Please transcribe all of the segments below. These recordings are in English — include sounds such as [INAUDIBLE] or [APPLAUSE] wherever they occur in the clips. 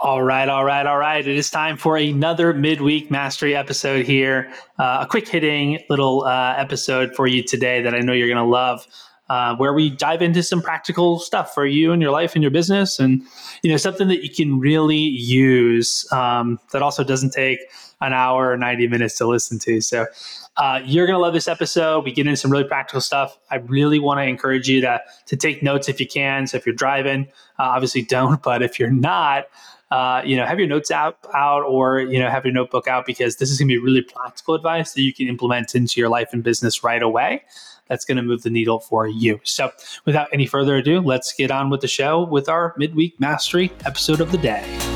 All right, all right, all right. It is time for another midweek mastery episode here. Uh, a quick hitting little uh, episode for you today that I know you're going to love. Uh, where we dive into some practical stuff for you and your life and your business, and you know something that you can really use um, that also doesn't take an hour or 90 minutes to listen to. So uh, you're going to love this episode. We get into some really practical stuff. I really want to encourage you to to take notes if you can. So if you're driving, uh, obviously don't. [LAUGHS] But if you're not, uh, you know, have your notes out, out or, you know, have your notebook out because this is going to be really practical advice that you can implement into your life and business right away. That's going to move the needle for you. So, without any further ado, let's get on with the show with our midweek mastery episode of the day.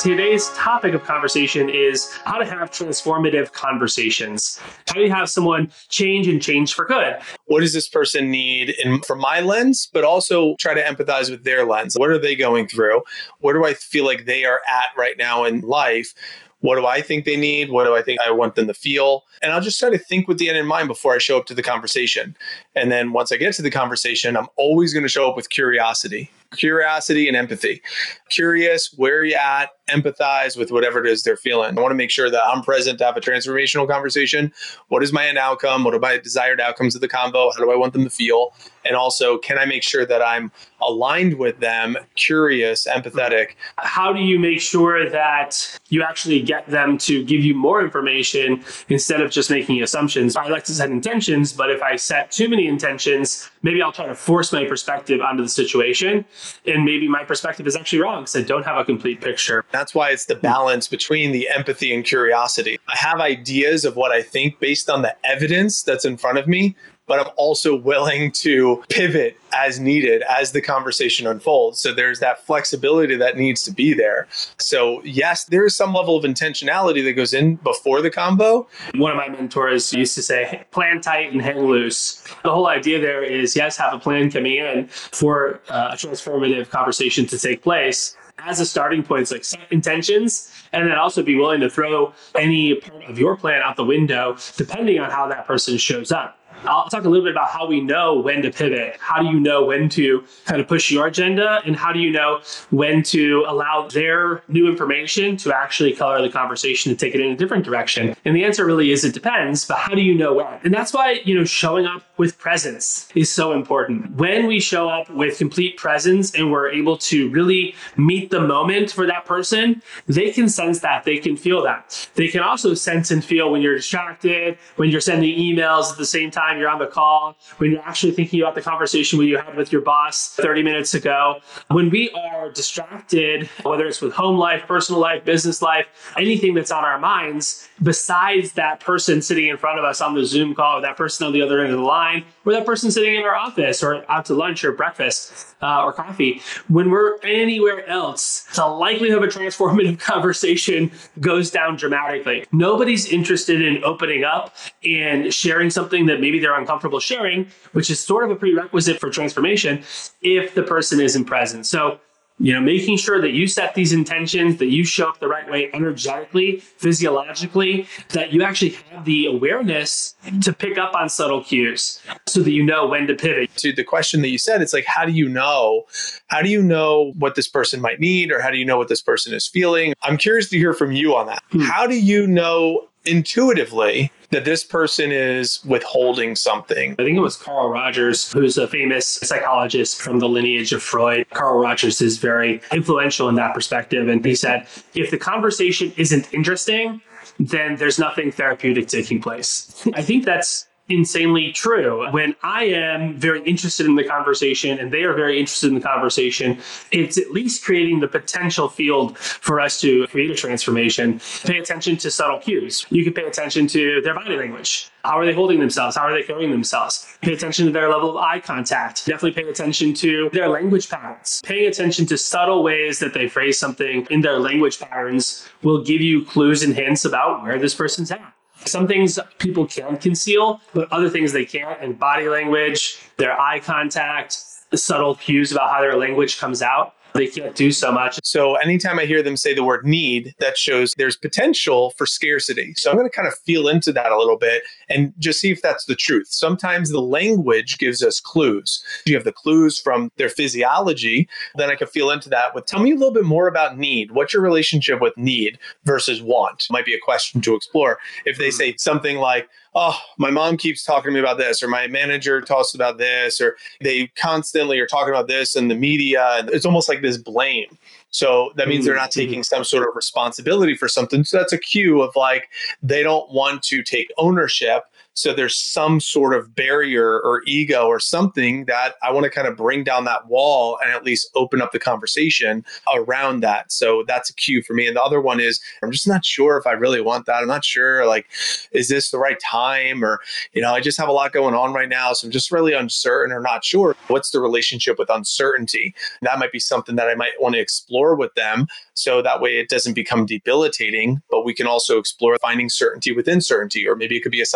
Today's topic of conversation is how to have transformative conversations. How do you have someone change and change for good? What does this person need in, from my lens, but also try to empathize with their lens? What are they going through? Where do I feel like they are at right now in life? What do I think they need? What do I think I want them to feel? And I'll just try to think with the end in mind before I show up to the conversation. And then once I get to the conversation, I'm always going to show up with curiosity curiosity and empathy. Curious, where are you at? Empathize with whatever it is they're feeling. I want to make sure that I'm present to have a transformational conversation. What is my end outcome? What are my desired outcomes of the convo? How do I want them to feel? And also, can I make sure that I'm aligned with them, curious, empathetic? How do you make sure that you actually get them to give you more information instead of just making assumptions? I like to set intentions, but if I set too many intentions, maybe I'll try to force my perspective onto the situation and maybe my perspective is actually wrong because I don't have a complete picture. That's why it's the hmm. balance between the empathy and curiosity. I have ideas of what I think based on the evidence that's in front of me, but I'm also willing to pivot as needed as the conversation unfolds. So there's that flexibility that needs to be there. So, yes, there is some level of intentionality that goes in before the combo. One of my mentors used to say, plan tight and hang loose. The whole idea there is, yes, have a plan coming in for uh, a transformative conversation to take place as a starting point, it's like set intentions and then also be willing to throw any part of your plan out the window depending on how that person shows up. I'll talk a little bit about how we know when to pivot. How do you know when to kind of push your agenda? And how do you know when to allow their new information to actually color the conversation and take it in a different direction? And the answer really is it depends, but how do you know when? And that's why, you know, showing up with presence is so important. When we show up with complete presence and we're able to really meet the moment for that person, they can sense that, they can feel that. They can also sense and feel when you're distracted, when you're sending emails at the same time time you're on the call, when you're actually thinking about the conversation you had with your boss 30 minutes ago, when we are distracted, whether it's with home life, personal life, business life, anything that's on our minds, besides that person sitting in front of us on the Zoom call, or that person on the other end of the line, or that person sitting in our office or out to lunch or breakfast uh, or coffee, when we're anywhere else, the likelihood of a transformative [LAUGHS] conversation goes down dramatically. Nobody's interested in opening up and sharing something that maybe they're uncomfortable sharing, which is sort of a prerequisite for transformation if the person isn't present. So you know, making sure that you set these intentions, that you show up the right way energetically, physiologically, that you actually have the awareness to pick up on subtle cues so that you know when to pivot. To the question that you said, it's like, how do you know? How do you know what this person might need or how do you know what this person is feeling? I'm curious to hear from you on that. Hmm. How do you know intuitively that this person is withholding something. I think it was Carl Rogers, who's a famous psychologist from the lineage of Freud. Carl Rogers is very influential in that perspective. And he said, if the conversation isn't interesting, then there's nothing therapeutic taking place. [LAUGHS] I think that's insanely true. When I am very interested in the conversation and they are very interested in the conversation, it's at least creating the potential field for us to create a transformation. Pay attention to subtle cues. You can pay attention to their body language. How are they holding themselves? How are they carrying themselves? Pay attention to their level of eye contact. Definitely pay attention to their language patterns. Paying attention to subtle ways that they phrase something in their language patterns will give you clues and hints about where this person's at. Some things people can conceal, but other things they can't. And body language, their eye contact, the subtle cues about how their language comes out. They can't do so much. So anytime I hear them say the word need, that shows there's potential for scarcity. So I'm going to kind of feel into that a little bit and just see if that's the truth. Sometimes the language gives us clues. You have the clues from their physiology, then I can feel into that. But tell me a little bit more about need. What's your relationship with need versus want? Might be a question to explore. If they hmm. say something like, oh, my mom keeps talking to me about this, or my manager talks about this, or they constantly are talking about this in the media. And it's almost like this blame. So that means they're not Mm-hmm. taking some sort of responsibility for something. So that's a cue of like they don't want to take ownership. So there's some sort of barrier or ego or something that I want to kind of bring down that wall and at least open up the conversation around that. So that's a cue for me. And the other one is I'm just not sure if I really want that. I'm not sure like is this the right time or you know I just have a lot going on right now so I'm just really uncertain or not sure. What's the relationship with uncertainty? That might be something that I might want to explore with them so that way it doesn't become debilitating, but we can also explore finding certainty within certainty or maybe it could be a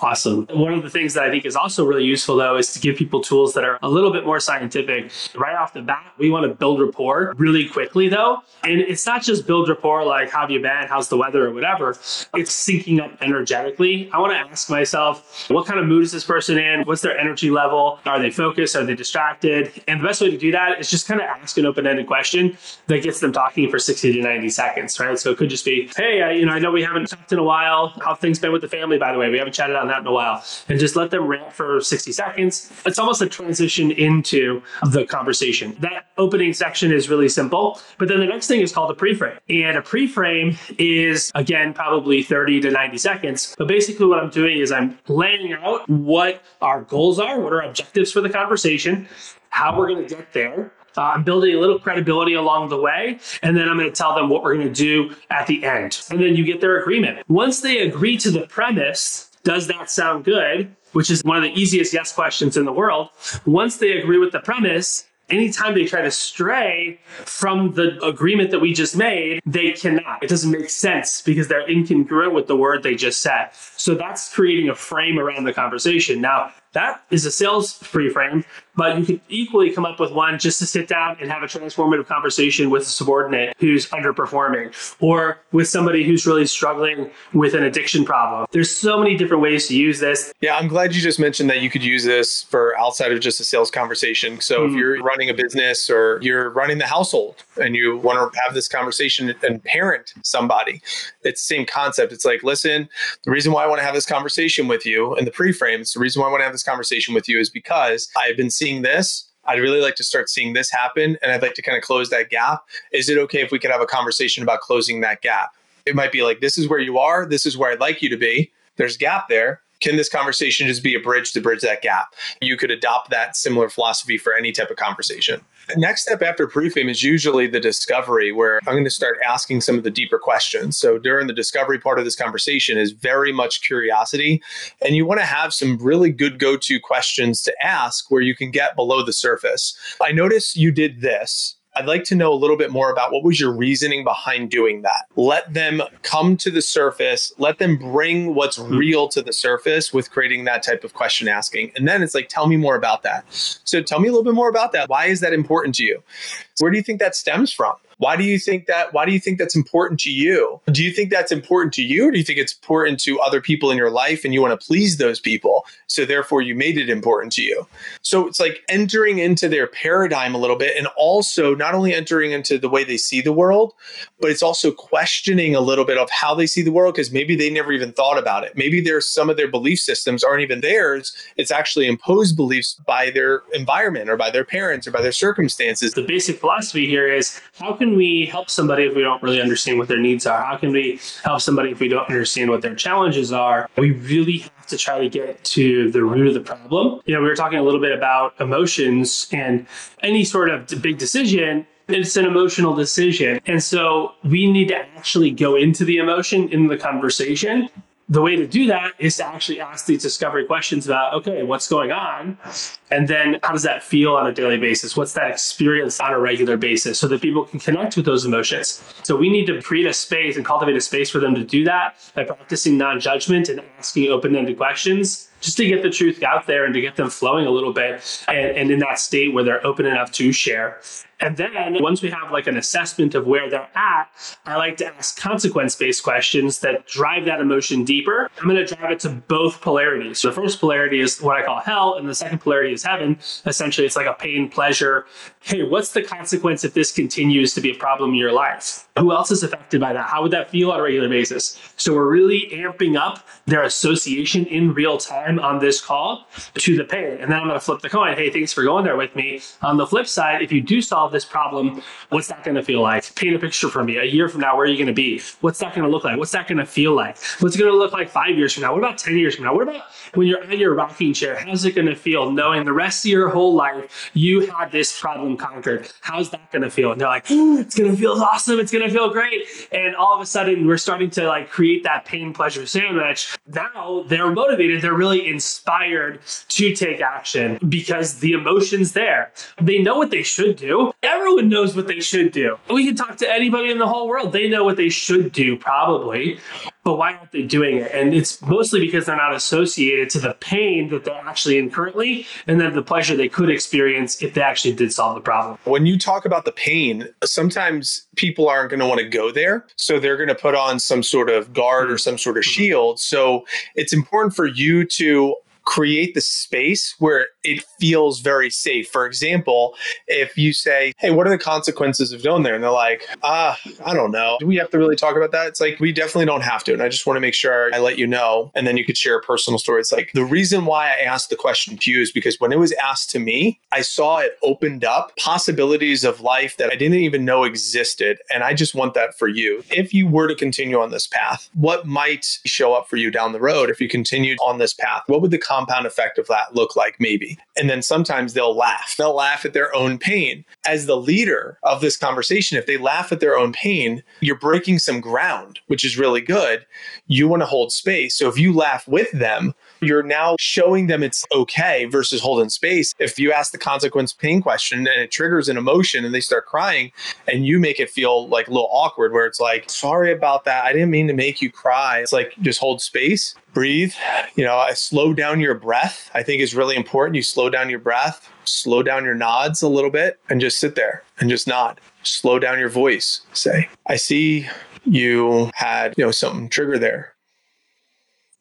Awesome. One of the things that I think is also really useful, though, is to give people tools that are a little bit more scientific. Right off the bat, we want to build rapport really quickly, though. And it's not just build rapport like, how have you been? How's the weather? Or whatever. It's syncing up energetically. I want to ask myself, what kind of mood is this person in? What's their energy level? Are they focused? Are they distracted? And the best way to do that is just kind of ask an open ended question that gets them talking for 60 to 90 seconds, right? So it could just be, hey, uh, you know, I know we haven't talked in a while. How things been with the family, by the way? We haven't chatted on that in a while. And just let them rant for 60 seconds. It's almost a transition into the conversation. That opening section is really simple. But then the next thing is called a pre-frame. And a pre-frame is, again, probably 30 to 90 seconds. But basically what I'm doing is I'm laying out what our goals are, what our objectives for the conversation, how we're going to get there, uh, I'm building a little credibility along the way, and then I'm going to tell them what we're going to do at the end. And then you get their agreement. Once they agree to the premise, does that sound good? Which is one of the easiest yes questions in the world. Once they agree with the premise, anytime they try to stray from the agreement that we just made, they cannot. It doesn't make sense because they're incongruent with the word they just said. So that's creating a frame around the conversation. Now, that is a sales pre-frame, but you could equally come up with one just to sit down and have a transformative conversation with a subordinate who's underperforming or with somebody who's really struggling with an addiction problem. There's so many different ways to use this. Yeah, I'm glad you just mentioned that you could use this for outside of just a sales conversation. So if hmm. you're running a business or you're running the household and you want to have this conversation and parent somebody, it's the same concept. It's like, listen, the reason why I want to have this conversation with you in the pre-frame, it's the reason why I want to have this conversation with you is because I've been seeing this. I'd really like to start seeing this happen and I'd like to kind of close that gap. Is it okay if we could have a conversation about closing that gap? It might be like, this is where you are, this is where I'd like you to be. There's gap there. Can this conversation just be a bridge to bridge that gap? You could adopt that similar philosophy for any type of conversation. Next step after pre-frame is usually the discovery, where I'm going to start asking some of the deeper questions. So during the discovery part of this conversation is very much curiosity. And you want to have some really good go-to questions to ask where you can get below the surface. I notice you did this. I'd like to know a little bit more about what was your reasoning behind doing that. Let them come to the surface, let them bring what's hmm. real to the surface with creating that type of question asking. And then it's like, tell me more about that. So tell me a little bit more about that. Why is that important to you? Where do you think that stems from? Why do you think that? Why do you think that's important to you? Do you think that's important to you? Or do you think it's important to other people in your life and you want to please those people? So therefore you made it important to you. So it's like entering into their paradigm a little bit and also not only entering into the way they see the world, but it's also questioning a little bit of how they see the world because maybe they never even thought about it. Maybe there's some of their belief systems aren't even theirs. It's actually imposed beliefs by their environment or by their parents or by their circumstances. The basic philosophy here is how can we help somebody if we don't really understand what their needs are? How can we help somebody if we don't understand what their challenges are? We really have to try to get to the root of the problem. You know, we were talking a little bit about emotions and any sort of big decision it's an emotional decision. And so we need to actually go into the emotion in the conversation. The way to do that is to actually ask these discovery questions about, okay, what's going on? And then how does that feel on a daily basis? What's that experience on a regular basis so that people can connect with those emotions? So we need to create a space and cultivate a space for them to do that by practicing non judgment and asking open ended questions just to get the truth out there and to get them flowing a little bit and, and in that state where they're open enough to share. And then once we have like an assessment of where they're at, I like to ask consequence based questions that drive that emotion deeper. I'm going to drive it to both polarities. So the first polarity is what I call hell, and the second polarity is heaven. Essentially, it's like a pain pleasure. Hey, what's the consequence if this continues to be a problem in your life? Who else is affected by that? How would that feel on a regular basis? So we're really amping up their association in real time on this call to the pain. And then I'm going to flip the coin. Hey, thanks for going there with me. On the flip side, if you do solve this problem, what's that going to feel like? Paint a picture for me. A year from now, where are you going to be? What's that going to look like? What's that going to feel like? What's it going to look like five years from now? What about 10 years from now? What about when you're in your rocking chair? How's it going to feel knowing the rest of your whole life you had this problem conquered? How's that going to feel? And they're like, it's going to feel awesome. It's going to feel great. And all of a sudden, we're starting to like create that pain pleasure sandwich. Now they're motivated. They're really inspired to take action because the emotion's there. They know what they should do. Everyone knows what they should do. We can talk to anybody in the whole world. They know what they should do, probably but why aren't they doing it? And it's mostly because they're not associated to the pain that they're actually in currently and then the pleasure they could experience if they actually did solve the problem. When you talk about the pain, sometimes people aren't going to want to go there. So they're going to put on some sort of guard or mm-hmm. some sort of mm-hmm. shield. So it's important for you to create the space where it feels very safe. For example, if you say, Hey, what are the consequences of going there? And they're like, Ah, I don't know. Do we have to really talk about that? It's like, we definitely don't have to. And I just want to make sure I let you know. And then you could share a personal story. It's like the reason why I asked the question to you is because when it was asked to me, I saw it opened up possibilities of life that I didn't even know existed. And I just want that for you. If you were to continue on this path, what might show up for you down the road if you continued on this path? What would the compound effect of that look like, maybe? And then sometimes they'll laugh. They'll laugh at their own pain. As the leader of this conversation, if they laugh at their own pain, you're breaking some ground, which is really good. You want to hold space. So if you laugh with them, you're now showing them it's okay versus holding space. If you ask the consequence pain question and it triggers an emotion and they start crying and you make it feel like a little awkward where it's like, sorry about that. I didn't mean to make you cry. It's like just hold space, breathe, you know, uh, slow down your breath. I think is really important. You slow down your breath, slow down your nods a little bit and just sit there and just nod. Slow down your voice. Say, I see you had, you know, something trigger there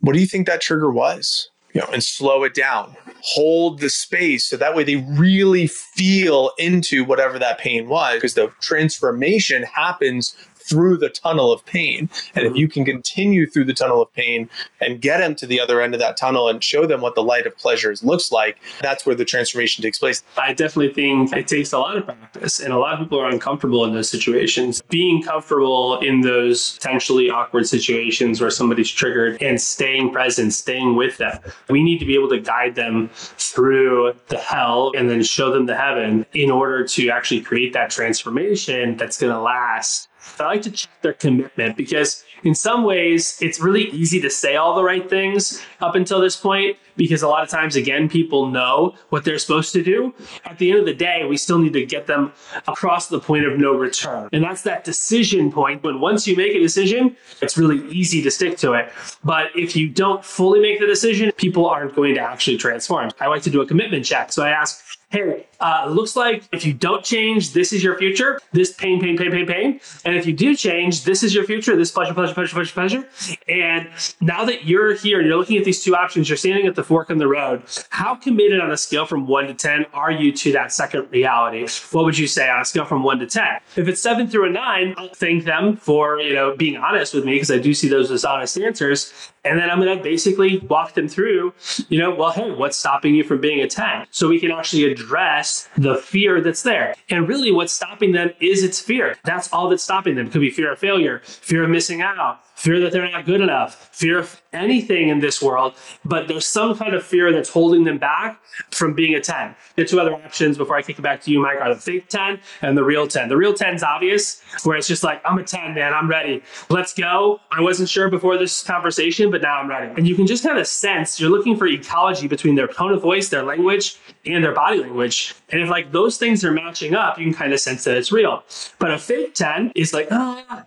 what do you think that trigger was? You know, and slow it down. Hold the space so that way they really feel into whatever that pain was because the transformation happens through the tunnel of pain. And if mm-hmm. you can continue through the tunnel of pain and get them to the other end of that tunnel and show them what the light of pleasures looks like, that's where the transformation takes place. I definitely think it takes a lot of practice, and a lot of people are uncomfortable in those situations. Being comfortable in those potentially awkward situations where somebody's triggered and staying present, staying with them. We need to be able to guide them through the hell and then show them the heaven in order to actually create that transformation that's going to last I like to check their commitment because in some ways it's really easy to say all the right things up until this point because a lot of times again people know what they're supposed to do. At the end of the day we still need to get them across the point of no return. And that's that decision point. When once you make a decision it's really easy to stick to it. But if you don't fully make the decision people aren't going to actually transform. I like to do a commitment check. So i ask hey, uh, looks like if you don't change, this is your future. This pain, pain, pain, pain, pain. And if you do change, this is your future. This pleasure, pleasure, pleasure, pleasure, pleasure. And now that you're here and you're looking at these two options, you're standing at the fork in the road. How committed on a scale from one to 10 are you to that second reality? What would you say on a scale from one to 10? If it's seven through a nine, I'll thank them for, you know, being honest with me because I do see those as honest answers. And then I'm going to basically walk them through, you know, well, hey, what's stopping you from being a 10? So we can actually address the fear that's there. And really, what's stopping them is its fear. That's all that's stopping them. It could be fear of failure, fear of missing out, fear that they're not good enough, fear of anything in this world, but there's some kind of fear that's holding them back from being a 10. The two other options before I kick it back to you, Mike, are the fake 10 and the real 10. The real 10 is obvious, where it's just like, I'm a 10, man, I'm ready. Let's go. I wasn't sure before this conversation, but now I'm ready. And you can just kind of sense you're looking for ecology between their tone of voice, their language, and their body language. And if like those things are matching up, you can kind of sense that it's real. But a fake 10 is like, ah,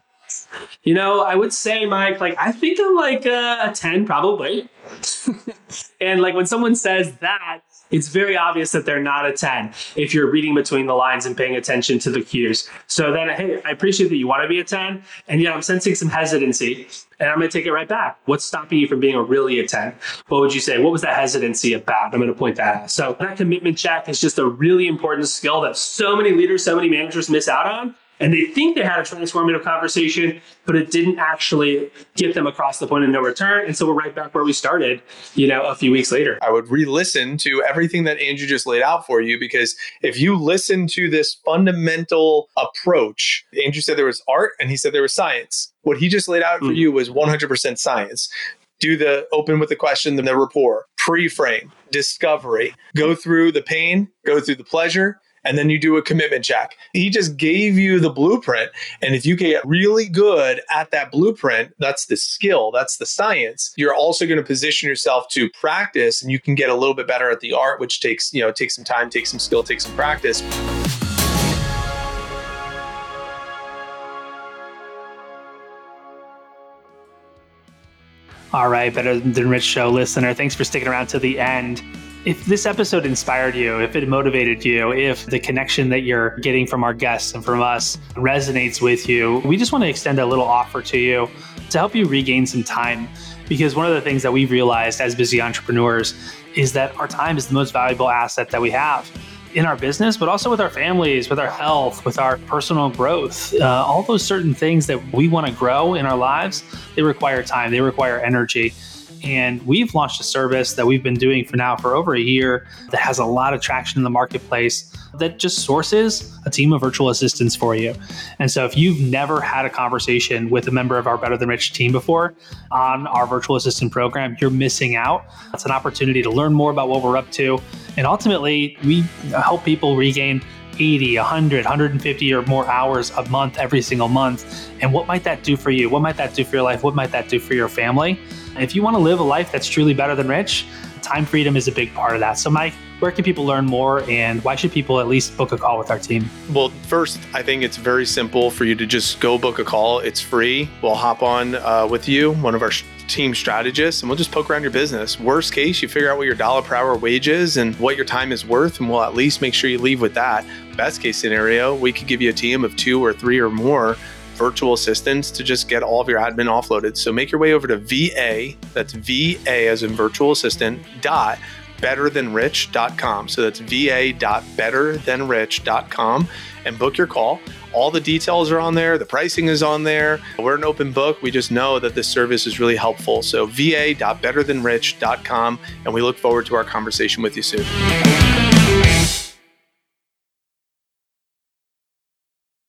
You know, I would say, Mike, like I think I'm like a, a 10 probably. [LAUGHS] and like when someone says that, it's very obvious that they're not a 10 if you're reading between the lines and paying attention to the cues. So then, hey, I appreciate that you want to be a 10. And yeah, I'm sensing some hesitancy. And I'm going to take it right back. What's stopping you from being a really a 10? What would you say? What was that hesitancy about? I'm going to point that out. So that commitment check is just a really important skill that so many leaders, so many managers miss out on and they think they had a transformative conversation, but it didn't actually get them across the point of no return. And so we're right back where we started, you know, a few weeks later. I would re-listen to everything that Andrew just laid out for you because if you listen to this fundamental approach, Andrew said there was art and he said there was science. What he just laid out mm. for you was 100% science do the open with the question, then the rapport, pre-frame, discovery, go through the pain, go through the pleasure, and then you do a commitment check. He just gave you the blueprint. And if you get really good at that blueprint, that's the skill, that's the science. You're also going to position yourself to practice and you can get a little bit better at the art, which takes, you know, takes some time, takes some skill, takes some practice. All right, Better Than Rich Show listener, thanks for sticking around to the end. If this episode inspired you, if it motivated you, if the connection that you're getting from our guests and from us resonates with you, we just want to extend a little offer to you to help you regain some time. Because one of the things that we've realized as busy entrepreneurs is that our time is the most valuable asset that we have in our business, but also with our families, with our health, with our personal growth. Uh, all those certain things that we want to grow in our lives, they require time, they require energy. And we've launched a service that we've been doing for now for over a year that has a lot of traction in the marketplace that just sources a team of virtual assistants for you. And so if you've never had a conversation with a member of our Better Than Rich team before on our virtual assistant program, you're missing out. It's an opportunity to learn more about what we're up to. And ultimately, we help people regain 80, 100, 150 or more hours a month every single month. And what might that do for you? What might that do for your life? What might that do for your family? If you want to live a life that's truly better than rich, time freedom is a big part of that. So, Mike, where can people learn more and why should people at least book a call with our team? Well, first, I think it's very simple for you to just go book a call. It's free. We'll hop on uh, with you, one of our team strategists, and we'll just poke around your business. Worst case, you figure out what your dollar per hour wage is and what your time is worth, and we'll at least make sure you leave with that. Best case scenario, we could give you a team of two or three or more virtual assistants to just get all of your admin offloaded. So make your way over to VA, that's VA as in virtual assistant, dot betterthanrich.com. So that's va.betterthanrich.com and book your call. All the details are on there, the pricing is on there. We're an open book. We just know that this service is really helpful. So va.betterthanrich.com and we look forward to our conversation with you soon.